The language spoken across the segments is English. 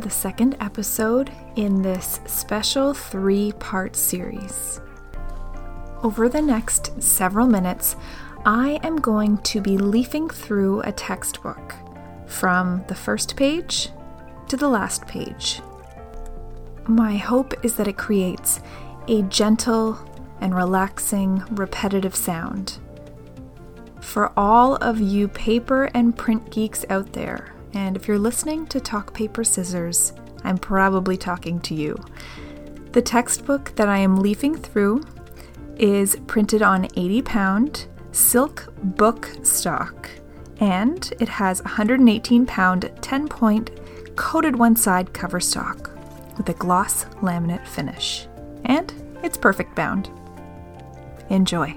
The second episode in this special three part series. Over the next several minutes, I am going to be leafing through a textbook from the first page to the last page. My hope is that it creates a gentle and relaxing repetitive sound. For all of you paper and print geeks out there, and if you're listening to Talk Paper Scissors, I'm probably talking to you. The textbook that I am leafing through is printed on 80 pound silk book stock, and it has 118 pound 10 point coated one side cover stock with a gloss laminate finish. And it's perfect bound. Enjoy.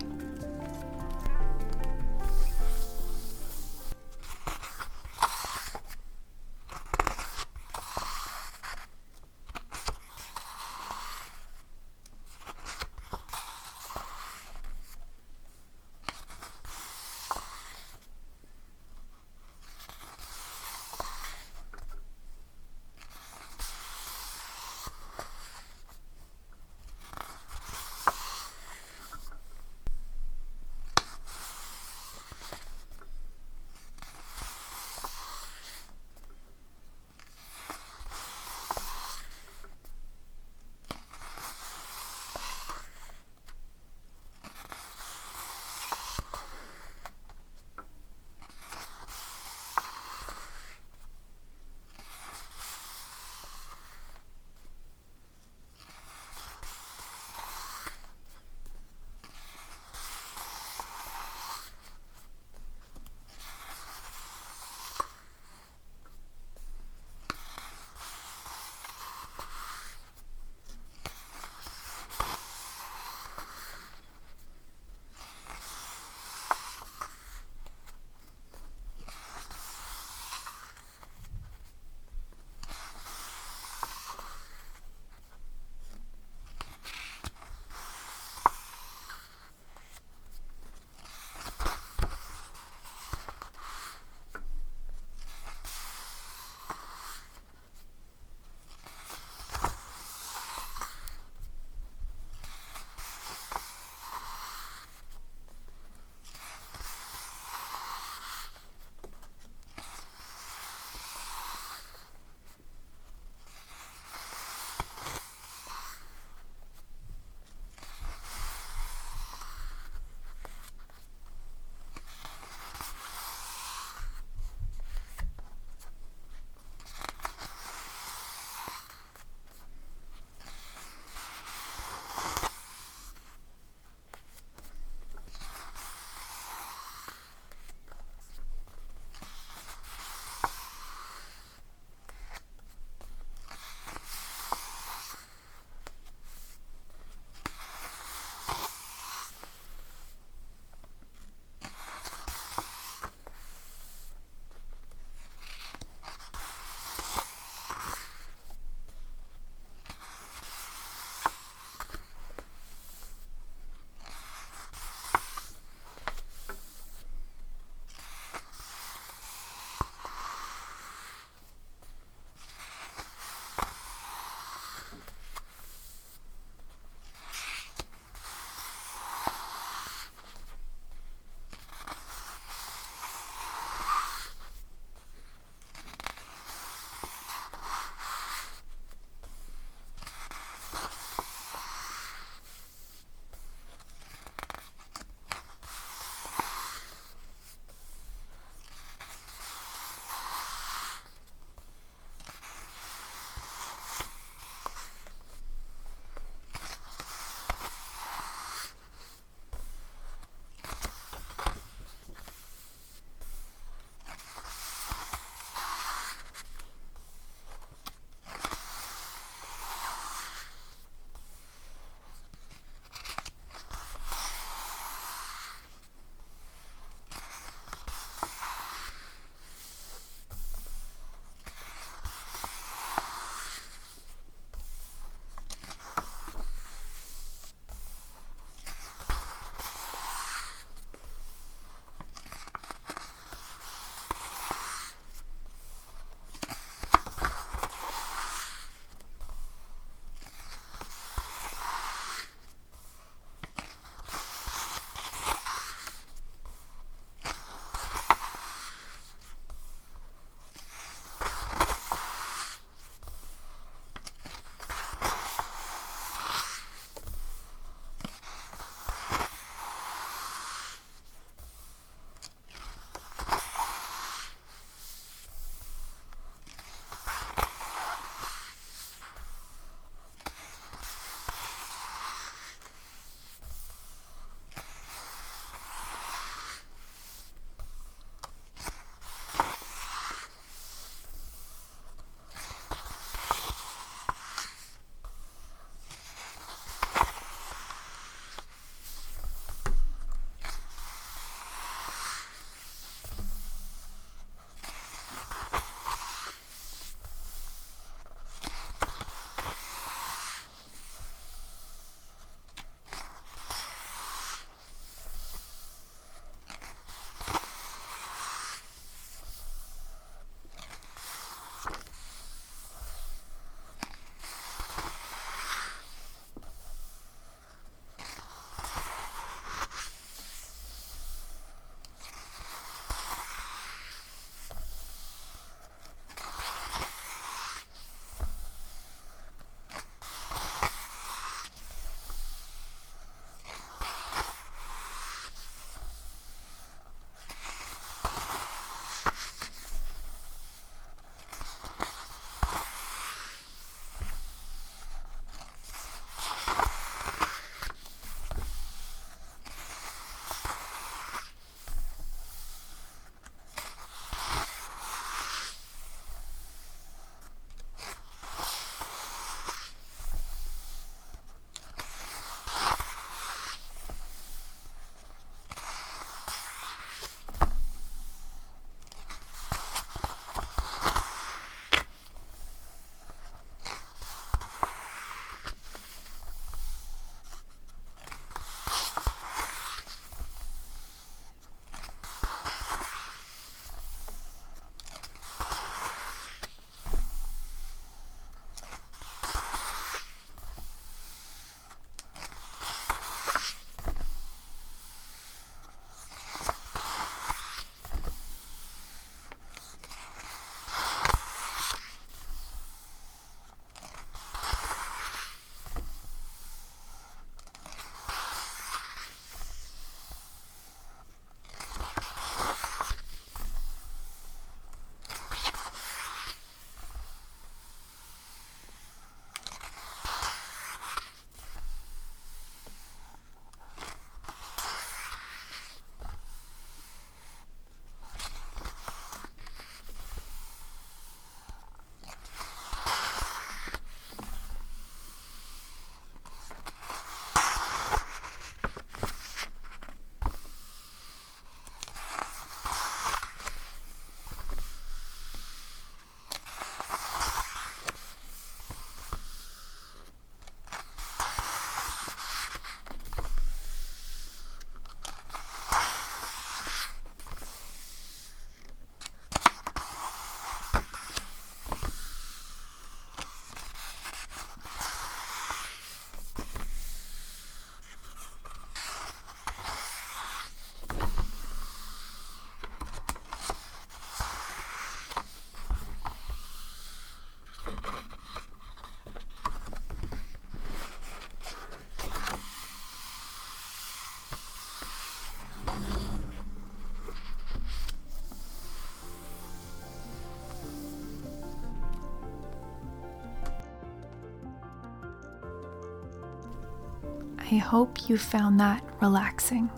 I hope you found that relaxing.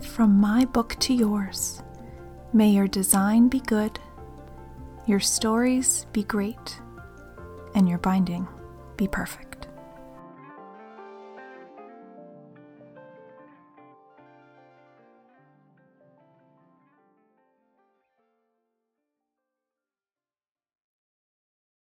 From my book to yours, may your design be good, your stories be great, and your binding be perfect.